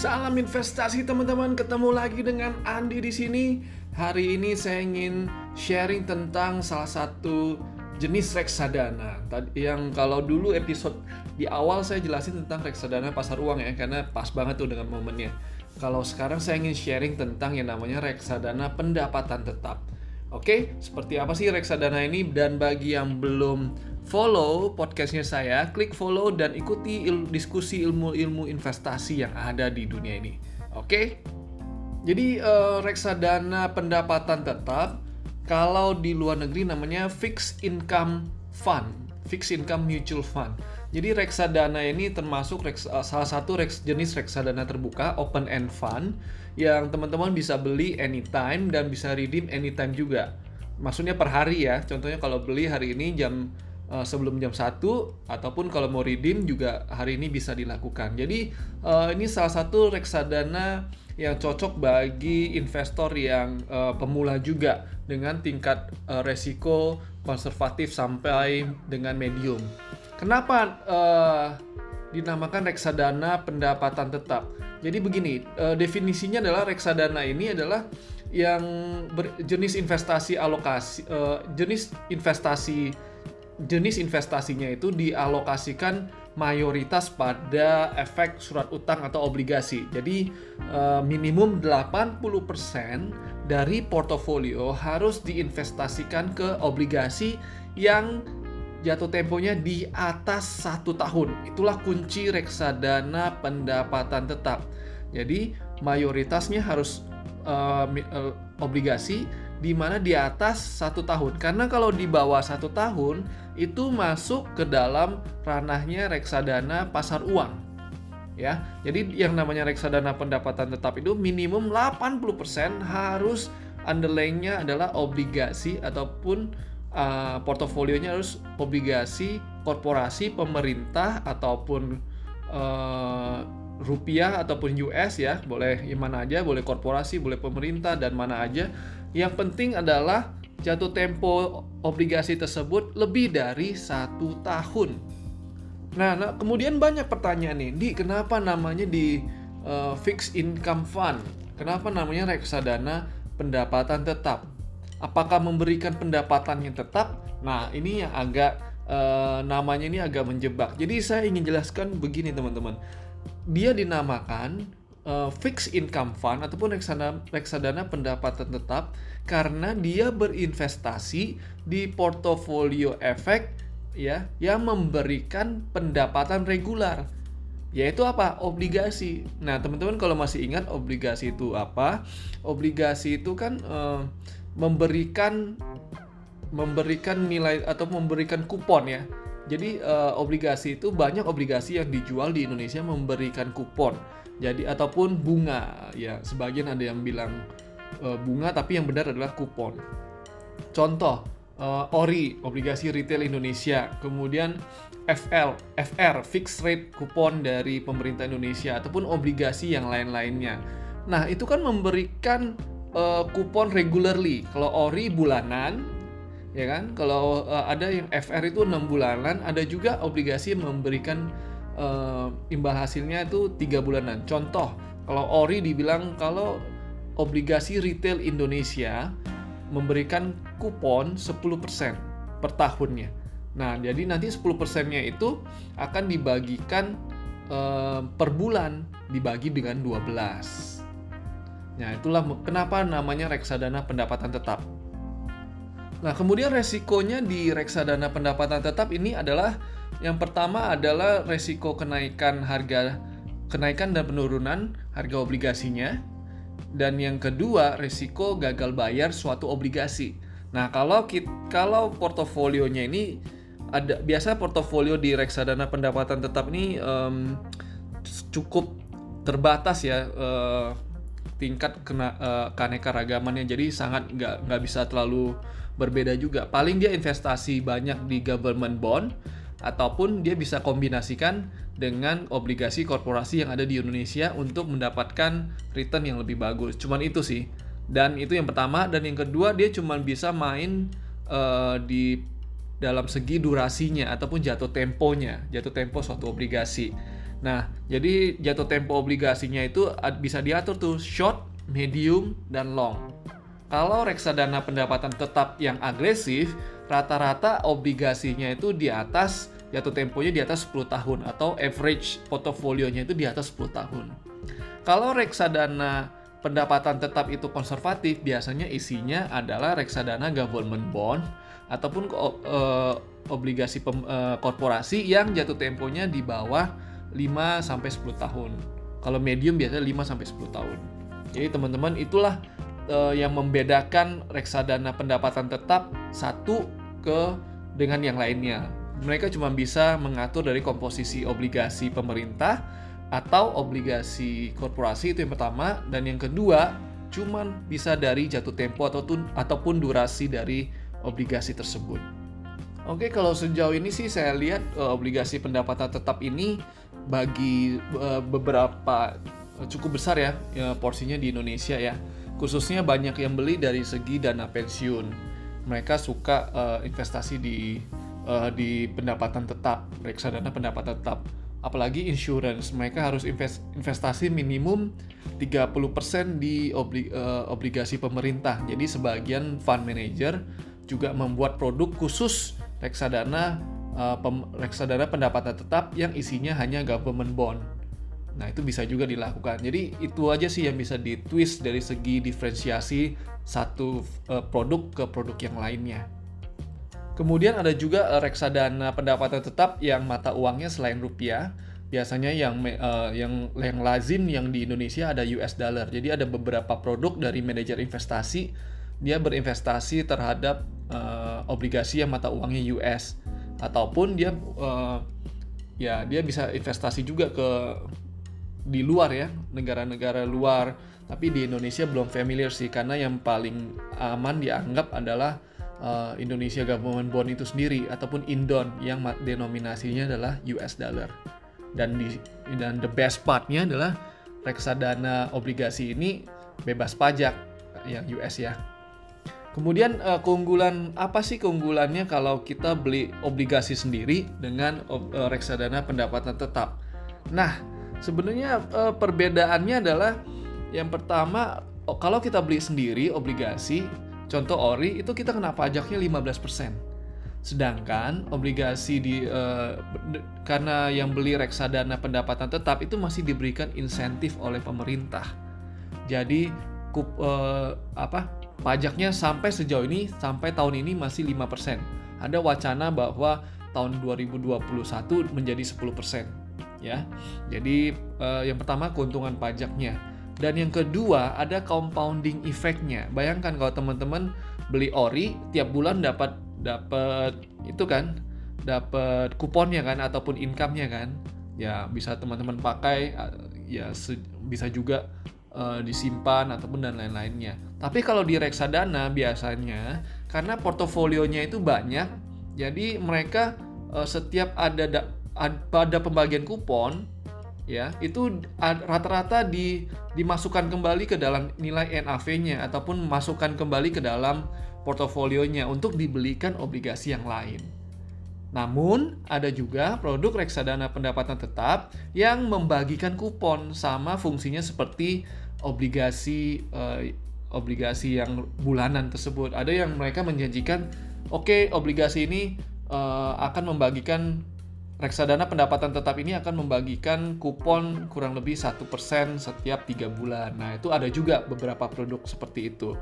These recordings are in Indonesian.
Salam investasi teman-teman, ketemu lagi dengan Andi di sini. Hari ini saya ingin sharing tentang salah satu jenis reksadana. Tadi yang kalau dulu episode di awal saya jelasin tentang reksadana pasar uang ya, karena pas banget tuh dengan momennya. Kalau sekarang saya ingin sharing tentang yang namanya reksadana pendapatan tetap. Oke, seperti apa sih reksadana ini? Dan bagi yang belum follow podcastnya saya, klik follow dan ikuti il diskusi ilmu-ilmu investasi yang ada di dunia ini. Oke? Jadi uh, reksadana pendapatan tetap kalau di luar negeri namanya fixed income fund, fixed income mutual fund. Jadi reksadana ini termasuk reks, uh, salah satu reks, jenis reksadana terbuka open end fund yang teman-teman bisa beli anytime dan bisa redeem anytime juga. Maksudnya per hari ya. Contohnya kalau beli hari ini jam uh, sebelum jam 1 ataupun kalau mau redeem juga hari ini bisa dilakukan. Jadi uh, ini salah satu reksadana yang cocok bagi investor yang uh, pemula juga dengan tingkat uh, resiko konservatif sampai dengan medium. Kenapa uh, dinamakan reksadana pendapatan tetap? Jadi begini, uh, definisinya adalah reksadana ini adalah yang jenis investasi alokasi uh, jenis investasi jenis investasinya itu dialokasikan mayoritas pada efek surat utang atau obligasi. Jadi uh, minimum 80% dari portofolio harus diinvestasikan ke obligasi yang jatuh temponya di atas satu tahun. Itulah kunci reksadana pendapatan tetap. Jadi mayoritasnya harus uh, obligasi di mana di atas satu tahun. Karena kalau di bawah satu tahun itu masuk ke dalam ranahnya reksadana pasar uang. Ya, jadi yang namanya reksadana pendapatan tetap itu minimum 80% harus underlying-nya adalah obligasi ataupun uh, portofolionya harus obligasi korporasi pemerintah ataupun uh, rupiah ataupun US ya. Boleh yang mana aja boleh korporasi boleh pemerintah dan mana aja. Yang penting adalah jatuh tempo obligasi tersebut lebih dari satu tahun. Nah, nah kemudian banyak pertanyaan nih. Di kenapa namanya di uh, fixed income fund? Kenapa namanya reksadana pendapatan tetap apakah memberikan pendapatan yang tetap? Nah, ini yang agak uh, namanya ini agak menjebak. Jadi saya ingin jelaskan begini teman-teman. Dia dinamakan uh, fixed income fund ataupun reksadana, reksadana pendapatan tetap karena dia berinvestasi di portofolio efek ya yang memberikan pendapatan regular yaitu apa obligasi nah teman-teman kalau masih ingat obligasi itu apa obligasi itu kan uh, memberikan memberikan nilai atau memberikan kupon ya. Jadi uh, obligasi itu banyak obligasi yang dijual di Indonesia memberikan kupon. Jadi ataupun bunga ya. Sebagian ada yang bilang uh, bunga tapi yang benar adalah kupon. Contoh uh, ORI, obligasi retail Indonesia, kemudian FL, FR, fixed rate kupon dari pemerintah Indonesia ataupun obligasi yang lain-lainnya. Nah, itu kan memberikan uh, kupon regularly. Kalau ori bulanan, ya kan? Kalau uh, ada yang FR itu enam bulanan, ada juga obligasi memberikan uh, imbal hasilnya itu tiga bulanan. Contoh, kalau ori dibilang kalau obligasi retail Indonesia memberikan kupon 10% per tahunnya. Nah, jadi nanti 10%-nya itu akan dibagikan uh, per bulan dibagi dengan 12. Nah, itulah kenapa namanya reksadana pendapatan tetap. Nah, kemudian resikonya di reksadana pendapatan tetap ini adalah yang pertama adalah resiko kenaikan harga kenaikan dan penurunan harga obligasinya dan yang kedua resiko gagal bayar suatu obligasi. Nah, kalau kita, kalau portofolionya ini ada biasa portofolio di reksadana pendapatan tetap ini um, cukup terbatas ya uh, tingkat kena uh, keanekaragamannya. Jadi sangat nggak nggak bisa terlalu berbeda juga. Paling dia investasi banyak di government bond ataupun dia bisa kombinasikan dengan obligasi korporasi yang ada di Indonesia untuk mendapatkan return yang lebih bagus. Cuman itu sih. Dan itu yang pertama. Dan yang kedua dia cuma bisa main uh, di dalam segi durasinya ataupun jatuh temponya. Jatuh tempo suatu obligasi Nah, jadi jatuh tempo obligasinya itu bisa diatur tuh short, medium, dan long. Kalau reksadana pendapatan tetap yang agresif, rata-rata obligasinya itu di atas jatuh temponya di atas 10 tahun atau average portofolionya itu di atas 10 tahun. Kalau reksadana pendapatan tetap itu konservatif, biasanya isinya adalah reksadana government bond ataupun uh, obligasi pem, uh, korporasi yang jatuh temponya di bawah 5 sampai 10 tahun. Kalau medium biasanya 5 sampai 10 tahun. Jadi teman-teman itulah uh, yang membedakan reksadana pendapatan tetap satu ke dengan yang lainnya. Mereka cuma bisa mengatur dari komposisi obligasi pemerintah atau obligasi korporasi itu yang pertama dan yang kedua cuman bisa dari jatuh tempo ataupun ataupun durasi dari obligasi tersebut. Oke, kalau sejauh ini sih saya lihat uh, obligasi pendapatan tetap ini bagi uh, beberapa uh, cukup besar ya, ya porsinya di Indonesia ya. Khususnya banyak yang beli dari segi dana pensiun. Mereka suka uh, investasi di uh, di pendapatan tetap, reksadana pendapatan tetap apalagi insurance mereka harus investasi minimum 30% di obli, uh, obligasi pemerintah jadi sebagian fund manager juga membuat produk khusus reksadana uh, pem, reksadana pendapatan tetap yang isinya hanya government bond nah itu bisa juga dilakukan jadi itu aja sih yang bisa ditwist dari segi diferensiasi satu uh, produk ke produk yang lainnya Kemudian ada juga uh, reksadana pendapatan tetap yang mata uangnya selain rupiah. Biasanya yang uh, yang yang lazim yang di Indonesia ada US dollar. Jadi ada beberapa produk dari manajer investasi dia berinvestasi terhadap uh, obligasi yang mata uangnya US ataupun dia uh, ya dia bisa investasi juga ke di luar ya negara-negara luar tapi di Indonesia belum familiar sih karena yang paling aman dianggap adalah uh, Indonesia Government Bond itu sendiri ataupun Indon yang denominasinya adalah US dollar. Dan di dan the best partnya adalah reksadana obligasi ini bebas pajak yang US ya. Kemudian uh, keunggulan apa sih keunggulannya kalau kita beli obligasi sendiri dengan uh, reksadana pendapatan tetap? Nah, sebenarnya uh, perbedaannya adalah yang pertama kalau kita beli sendiri obligasi Contoh ori itu kita kena pajaknya 15%. Sedangkan obligasi di uh, karena yang beli reksadana pendapatan tetap itu masih diberikan insentif oleh pemerintah. Jadi kup, uh, apa pajaknya sampai sejauh ini sampai tahun ini masih 5%. Ada wacana bahwa tahun 2021 menjadi 10% ya. Jadi uh, yang pertama keuntungan pajaknya. Dan yang kedua ada compounding effectnya. Bayangkan kalau teman-teman beli ori tiap bulan dapat dapat itu kan dapat kuponnya kan ataupun income-nya kan. Ya bisa teman-teman pakai ya bisa juga uh, disimpan ataupun dan lain-lainnya. Tapi kalau di reksadana biasanya karena portofolionya itu banyak, jadi mereka uh, setiap ada da, pada pembagian kupon ya itu rata-rata di, dimasukkan kembali ke dalam nilai NAV-nya ataupun masukkan kembali ke dalam portofolionya untuk dibelikan obligasi yang lain. Namun, ada juga produk reksadana pendapatan tetap yang membagikan kupon sama fungsinya seperti obligasi eh, obligasi yang bulanan tersebut. Ada yang mereka menjanjikan, oke, okay, obligasi ini eh, akan membagikan reksadana pendapatan tetap ini akan membagikan kupon kurang lebih satu persen setiap tiga bulan. Nah, itu ada juga beberapa produk seperti itu.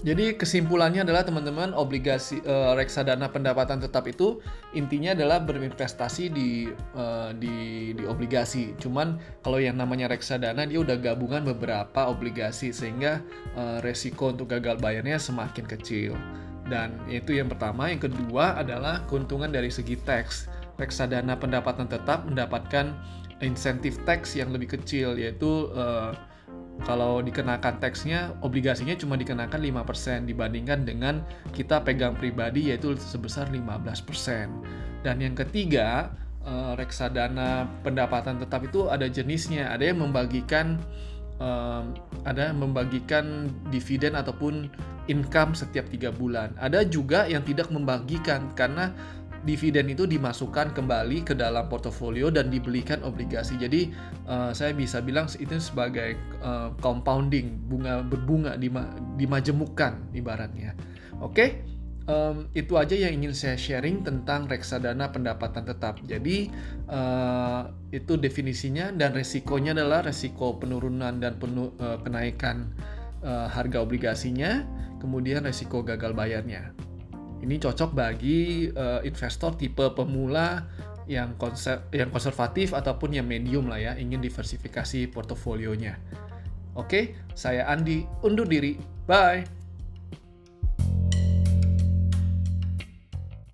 Jadi kesimpulannya adalah teman-teman obligasi uh, reksadana pendapatan tetap itu intinya adalah berinvestasi di uh, di di obligasi. Cuman kalau yang namanya reksadana dia udah gabungan beberapa obligasi sehingga uh, resiko untuk gagal bayarnya semakin kecil. Dan itu yang pertama, yang kedua adalah keuntungan dari segi teks reksadana pendapatan tetap mendapatkan insentif tax yang lebih kecil yaitu uh, kalau dikenakan teksnya obligasinya cuma dikenakan 5% dibandingkan dengan kita pegang pribadi yaitu sebesar 15%. Dan yang ketiga, uh, reksadana pendapatan tetap itu ada jenisnya, ada yang membagikan uh, ada yang membagikan dividen ataupun income setiap tiga bulan. Ada juga yang tidak membagikan karena dividen itu dimasukkan kembali ke dalam portofolio dan dibelikan obligasi. Jadi uh, saya bisa bilang itu sebagai uh, compounding bunga berbunga dimajemukkan ibaratnya. Oke. Okay? Um, itu aja yang ingin saya sharing tentang reksadana pendapatan tetap. Jadi uh, itu definisinya dan resikonya adalah resiko penurunan dan penu, uh, kenaikan uh, harga obligasinya, kemudian resiko gagal bayarnya. Ini cocok bagi uh, investor tipe pemula yang konsep yang konservatif ataupun yang medium lah ya, ingin diversifikasi portofolionya. Oke, saya Andi undur diri. Bye.